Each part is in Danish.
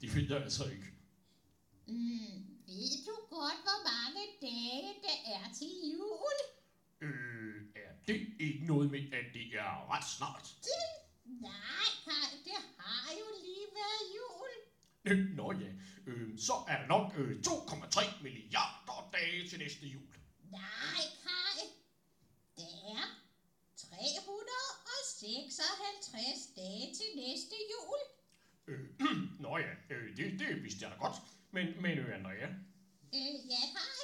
det ved jeg altså ikke. Mm, ved du godt, hvor mange dage der er til jul? Øh, er det ikke noget med, at det er ret snart? Nej, Kaj, det har jo lige været jul. Øh, nå ja, øh, så er der nok øh, 2,3 milliarder dage til næste jul. Nej, Kaj. Det er 356 dage til næste jul. Øh, nå ja, det, det vidste jeg da godt. Men, men øh, Andrea, Øh, ja, Kaj.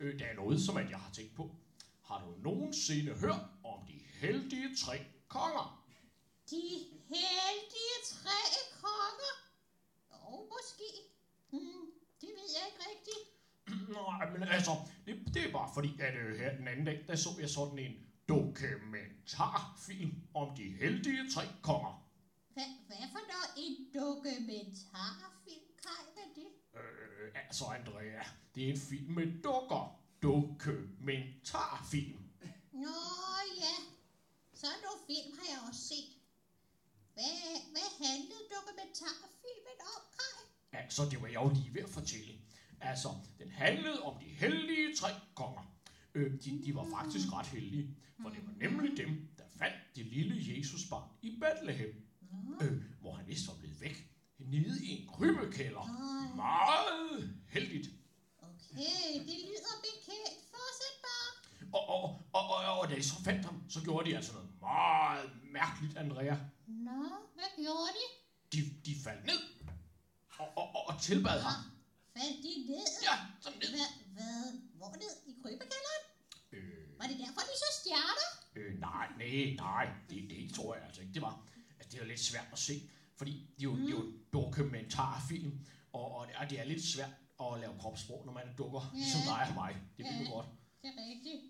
øh, der er noget, som at jeg har tænkt på. Har du nogensinde hørt om de heldige tre konger? De heldige tre konger. Jo, måske. Hmm, det ved jeg ikke rigtigt. Nej, men altså, det, det er bare fordi, at øh, her den anden dag, der så jeg sådan en dokumentarfilm om de heldige tre konger. Hvad, hvad for noget? En dokumentarfilm, Kaj, hvad er det? Øh, altså Andrea, det er en film med dukker. Dokumentarfilm. Nå ja, sådan nogle film har jeg også set. Hvad, hvad handlede dokumentarfilmen om, Kaj? Altså, det var jeg jo lige ved at fortælle. Altså, den handlede om de heldige tre konger. Øh, de, de var faktisk ret heldige, for det var nemlig dem, der fandt det lille Jesusbarn i Bethlehem, øh, hvor han vist var blevet væk, nede i en krybekælder. Meget heldigt. Okay, det lyder bekendt. Fortsæt bare. Og, og, og, og, og da de så fandt ham, så gjorde de altså noget meget mærkeligt, Andrea. Nå, hvad gjorde de? De, de faldt ned og, og, og, og tilbad ham. Faldt de ned? Ja, sådan ned. Hvad, hvad, hvor ned? I krybekælderen? Øh, Var det derfor, de så stjerner? øh, nej, nej, nej, det, det tror jeg altså ikke, det var. Altså, det er jo lidt svært at se, fordi det er jo, mm. det er jo en dokumentarfilm, og, og det, er, det er lidt svært at lave kropssprog, når man dukker, ja. ligesom dig og mig. Det ved Ja. du godt. Det er rigtigt.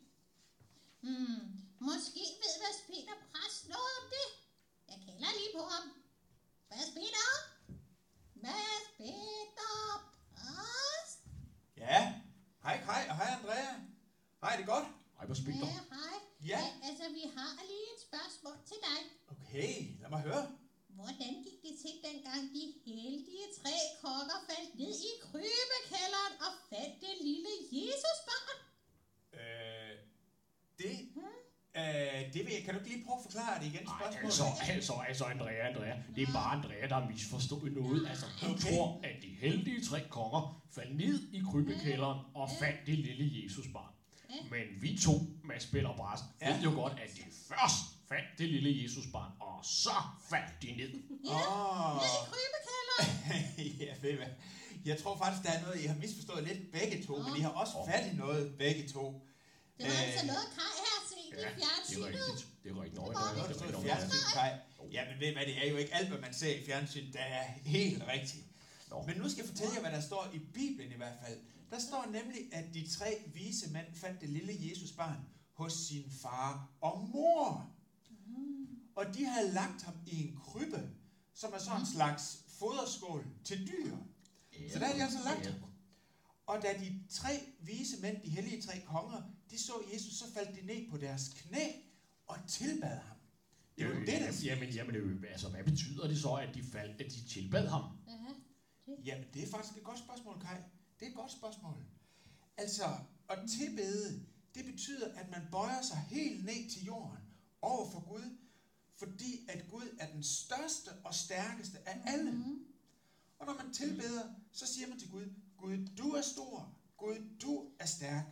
Hmm, måske ved Mads Peter Præst noget om det. Jeg kalder lige på ham. Mads Peter? Mads Peter Præst? Ja, hej Kai og hej Andrea. Hej, det er godt? Ej, hvor spiller. Ja, hej. Ja. Altså, vi har lige et spørgsmål til dig. Okay, lad mig høre. Hvordan gik det til, dengang de heldige tre kokker faldt ned i krybekælderen og fandt det lille Jesusbarn? Øh, det, øh, det ved jeg. Kan du ikke lige prøve at forklare det igen, Nej, altså, altså, altså, Andrea, Andrea. Det er bare Andrea, der har misforstået noget. Altså, hun Okay. tror, at de heldige tre konger faldt ned i krybekælderen og fandt det lille Jesusbarn. Men vi to, Mads og Brassen, Ja. ved jo godt, at de først fandt det lille Jesusbarn, og så faldt de ned. Åh, Ned i krybekælderen? ja, ved hvad? Jeg tror faktisk, der er noget, I har misforstået lidt begge to, men I har også fat i noget begge to. Det var Øh, altså noget, Kai set i Ja, det er fjernsynet. rigtigt. Det er rigtigt. Nå, Det det var er Det er fjernsyn, rigtigt. Kai. Ja, men ved hvad, det er jo ikke alt, hvad man ser i fjernsyn, der er helt rigtigt. Nå. Men nu skal jeg fortælle jer, hvad der står i Bibelen i hvert fald. Der står nemlig, at de tre vise mænd fandt det lille Jesusbarn hos sin far og mor. Og de havde lagt ham i en krybbe, som er sådan en slags foderskål til dyr. Så der er de altså lagt ham. Og da de tre vise mænd, de hellige tre konger, de så Jesus, så faldt de ned på deres knæ og tilbad ham. Det var Øh, det, der jamen, siger. jamen, jamen, øh, altså, hvad betyder det så, at de faldt, at de tilbad ham? Ja, Jamen, det er faktisk et godt spørgsmål, Kai. Det er et godt spørgsmål. Altså, at tilbede, det betyder, at man bøjer sig helt ned til jorden over for Gud, fordi at Gud er den største og stærkeste af alle. Mhm. Og når man tilbeder, så siger man til Gud, Gud, du er stor. Gud, du er stærk.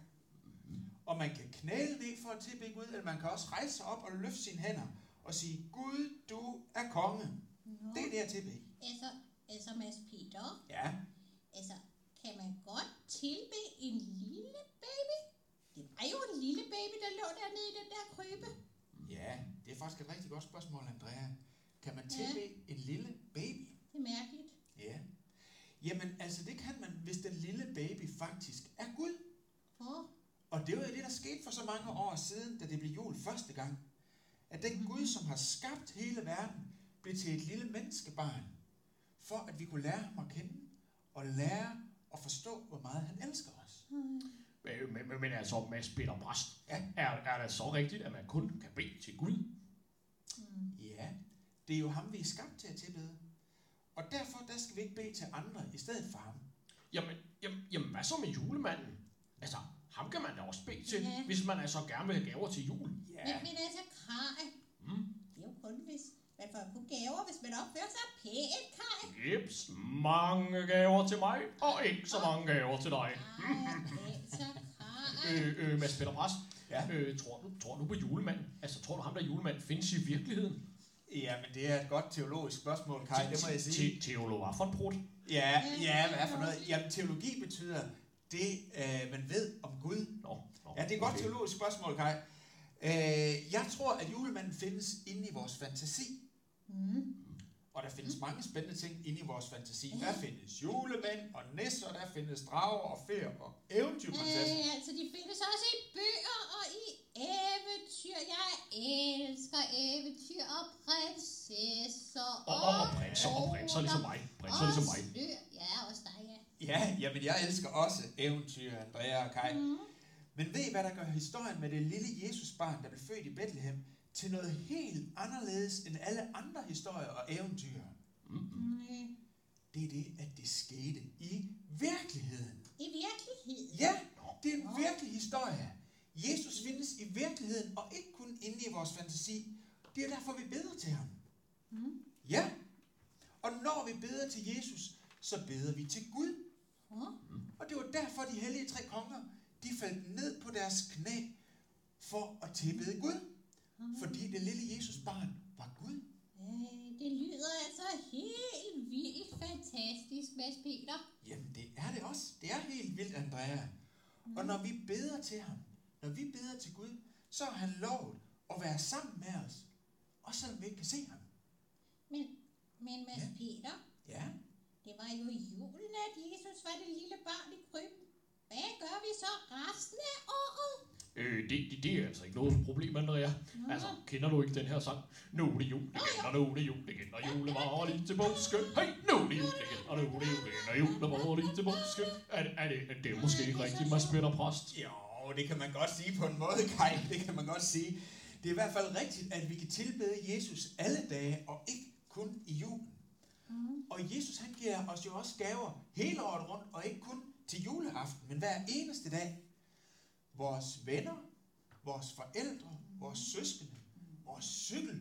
Og man kan knæle ned for at tilbede Gud, eller man kan også rejse sig op og løfte sine hænder og sige, Gud, du er konge. Nå. Det er det at tilbede. Altså, altså Mads Peter, Ja. altså, kan man godt tilbe en lille baby? Det var jo en lille baby, der lå dernede i den der krybe. Ja, det er faktisk et rigtig godt spørgsmål, Andrea. Kan man Ja. tilbe en lille baby? Det er mærkeligt. Ja. Jamen altså, det kan man, hvis den lille baby faktisk er Gud. Ja. Og det var jo det, der skete for så mange år siden, da det blev jul første gang. At den mm-hmm. Gud, som har skabt hele verden, blev til et lille menneskebarn, for at vi kunne lære ham at kende, og lære at forstå, hvor meget han elsker os. Mm. Men, men, men altså, Mads Peter Brast, ja. er, er det så rigtigt, at man kun kan bede til Gud? Mm. Ja, det er jo ham, vi er skabt til at tilbede vi ikke bede til andre i stedet for ham. Jamen, jamen, jamen hvad så med julemanden? Altså, ham kan man da også bede til, Ja. hvis man altså gerne vil have gaver til jul. Men, men altså, Kaj, Mm. det er jo kun, hvis man får kun gaver, hvis man opfører sig pænt, Kaj. Jeps, mange gaver til mig, og ikke så mange gaver til dig. Ej, altså, Kaj. Øh, øh, Mads Peter Brast, Ja. øh, tror, du, tror du på julemanden? Altså, tror du ham der julemanden findes i virkeligheden? Ja, men det er et godt teologisk spørgsmål, Kai, det må jeg sige. Te- Teolog Afronbrud. Ja, ja, hvad er for noget? Jamen, teologi betyder det, øh, man ved om Gud. Nå, nå, Ja, det er et godt okay. teologisk spørgsmål, Kai. Øh, jeg tror, at julemanden findes inde i vores fantasi. Mm. Og der findes mange spændende ting inde i vores fantasi. Der findes julemænd og nisser, der findes drager og ferier og eventyrprinsesser. Øh, altså, de findes også i bøger og i eventyr. Jeg elsker eventyr og prinsesser. Og, og, og prinser, og prinser ligesom mig. Prinser ligesom mig. Slør. Ja, også dig, ja. Ja, jamen jeg elsker også eventyr, Andrea og Kai. Mm. Men ved I, hvad der gør historien med det lille Jesusbarn, der blev født i Bethlehem, til noget helt anderledes end alle andre historier og eventyr? Mm. Det er det, at det skete i virkeligheden. I virkeligheden. Ja, det er en virkelig historie. Jesus findes i virkeligheden, og ikke kun inde i vores fantasi. Det er derfor, vi beder til ham. Mm. Ja, og når vi beder til Jesus, så beder vi til Gud. Oh. Og det var derfor, de hellige tre konger, de faldt ned på deres knæ for at tilbede Gud. Fordi det lille Jesus barn var Gud. Øh, det lyder altså helt vildt fantastisk, Mads Peter. Jamen, det er det også. Det er helt vildt, Andrea. Og når vi beder til ham, når vi beder til Gud, så har han lovet at være sammen med os. Også selvom vi ikke kan se ham. Men, men Mads Ja. Peter, Ja, det var jo i julen, at Jesus var det lille barn i krybben. Hvad gør vi så resten af året? Øh, det, det, det er altså ikke noget problem, Andrea. Altså, kender du ikke den her sang? Nu er det jul, det gælder, nu er det jul, det gælder, julevarer lige til påske. Hey, nu er det jul, det gælder, nu er det jul, det gælder, julevarer lige til påske. Er, det- er, det, er det måske ikke rigtigt, Mads Peter Præst? Jo, det kan man godt sige på en måde, Kai. Det kan man godt sige. Det er i hvert fald rigtigt, at vi kan tilbede Jesus alle dage, og ikke kun i julen. Og Jesus han giver os jo også gaver hele året rundt, og ikke kun til juleaften, men hver eneste dag. Vores venner, vores forældre, vores søskende, vores cykel,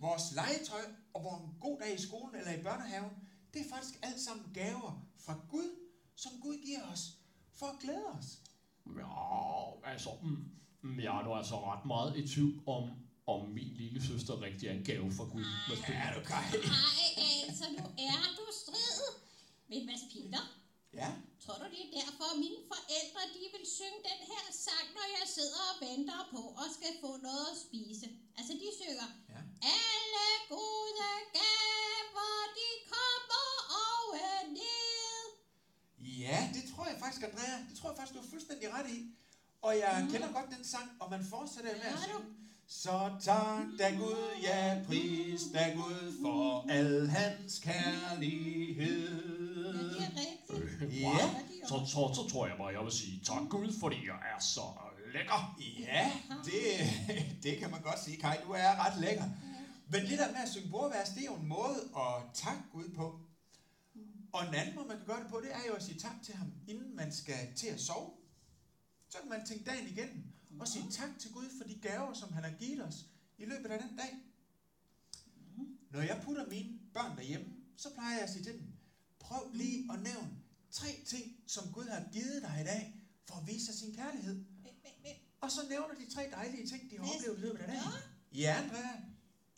vores legetøj og vores god dag i skolen eller i børnehaven, det er faktisk alt sammen gaver fra Gud, som Gud giver os for at glæde os. Ja, altså, mm, mm, jeg er nu altså ret meget i tvivl om, om min lille søster rigtig er en gave fra Gud. Mads Peter. Ja, du Kai. Nej, altså, nu er du strid. Men Mads Peter, Ja, tror du det er derfor, at mine forældre de vil synge den her sang, når jeg sidder og venter på og skal få noget at spise? Altså, de synger, ja. alle gode gaver, de kommer over ned. Ja, det tror jeg faktisk, Andrea. Det tror jeg faktisk, du er fuldstændig ret i. Og jeg mm. kender godt den sang, og man fortsætter med at synge. Så tak da Gud, ja pris da Gud for al hans Ja, kærlighed. det er rigtigt. Ja, Ja, de Så, så, så tror jeg bare, jeg vil sige tak Gud, fordi jeg er så lækker. ja, det, det kan man godt sige, Kai. Du er ret lækker. Men det der med at synge bordvers, det er jo en måde at takke Gud på. Og en anden måde, man kan gøre det på, det er jo at sige tak til ham, inden man skal til at sove. Så kan man tænke dagen igennem og sige tak til Gud for de gaver, som han har givet os i løbet af den dag. Når jeg putter mine børn derhjemme, så plejer jeg at sige til dem, prøv lige at nævne tre ting, som Gud har givet dig i dag, for at vise sig sin kærlighed. Og så nævner de tre dejlige ting, de har Hvad- oplevet i løbet af dagen. Ja, Andrea.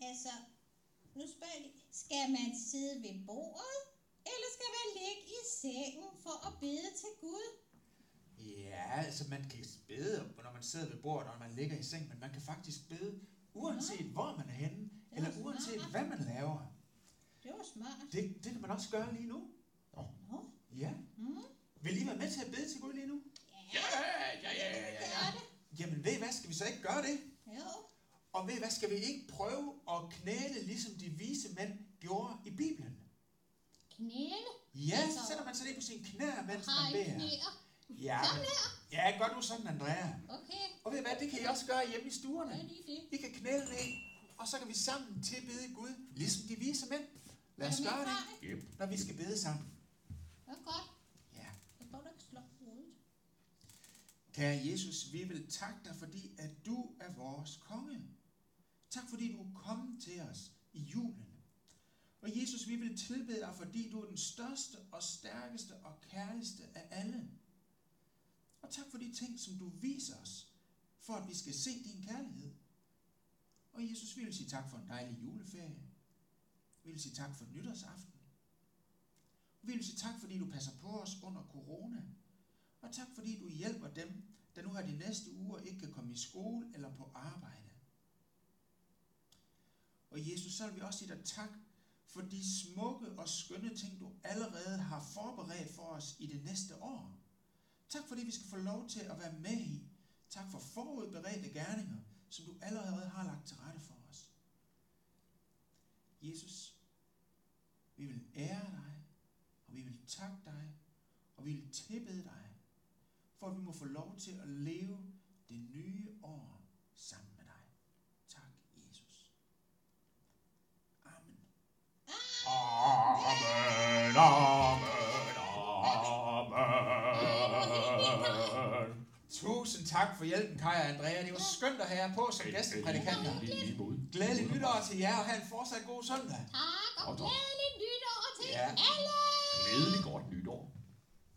Altså, nu spørger jeg lige, skal man sidde ved bordet, eller skal man ligge i sengen for at bede til Gud? Ja, altså man kan bede, når man sidder ved bordet, og man ligger i seng, men man kan faktisk bede, uanset hvor man er henne, er eller smart. uanset hvad man laver. Det var smart. Det, det kan man også gøre lige nu. Nå. Ja. Mm. Vil I være med til at bede til Gud lige nu? Ja, ja, ja, ja, ja, ja. Jamen ved I hvad, skal vi så ikke gøre det? Jo. Og ved I hvad, skal vi ikke prøve at knæle, ligesom de vise mænd gjorde i Bibelen? Knæle. Ja, så sætter man sig ned på sine knæer, mens man beder. knæer? Ja, men, ja, gør du sådan, Andrea. Okay. Og ved I hvad, det kan I også gøre hjemme i stuerne. er lige det? I kan knæle ned, og så kan vi sammen tilbede Gud, ligesom de vise mænd. Lad os gøre det, Yep. når vi skal bede sammen. Det er godt. Ja. Jeg får da ikke slå hovedet. Kære Jesus, vi vil takke dig, fordi at du er vores konge. Tak fordi du er kommet til os i julen. Og Jesus, vi vil tilbede dig, fordi du er den største og stærkeste og kærligste af alle. Og tak for de ting, som du viser os, for at vi skal se din kærlighed. Og Jesus, vi vil sige tak for en dejlig juleferie. Vi vil sige tak for nytårsaften. Vi vil sige tak, fordi du passer på os under corona. Og tak fordi du hjælper dem, der nu her de næste uger ikke kan komme i skole eller på arbejde. Og Jesus, så vil vi også sige dig tak for de smukke og skønne ting, du allerede har forberedt for os i det næste år. Tak fordi vi skal få lov til at være med i. Tak for forudberedte gerninger, som du allerede har lagt til rette for os. Jesus, vi vil ære dig, og vi vil takke dig, og vi vil tilbede dig, for at vi må få lov til at leve det nye år sammen hjælpen, Kaja og Andrea. Det var skønt at have jer på som gæsteprædikanter. Glædelig nytår til jer, og have en fortsat god søndag. Tak og glædeligt nytår til Ja. alle. Glædelig.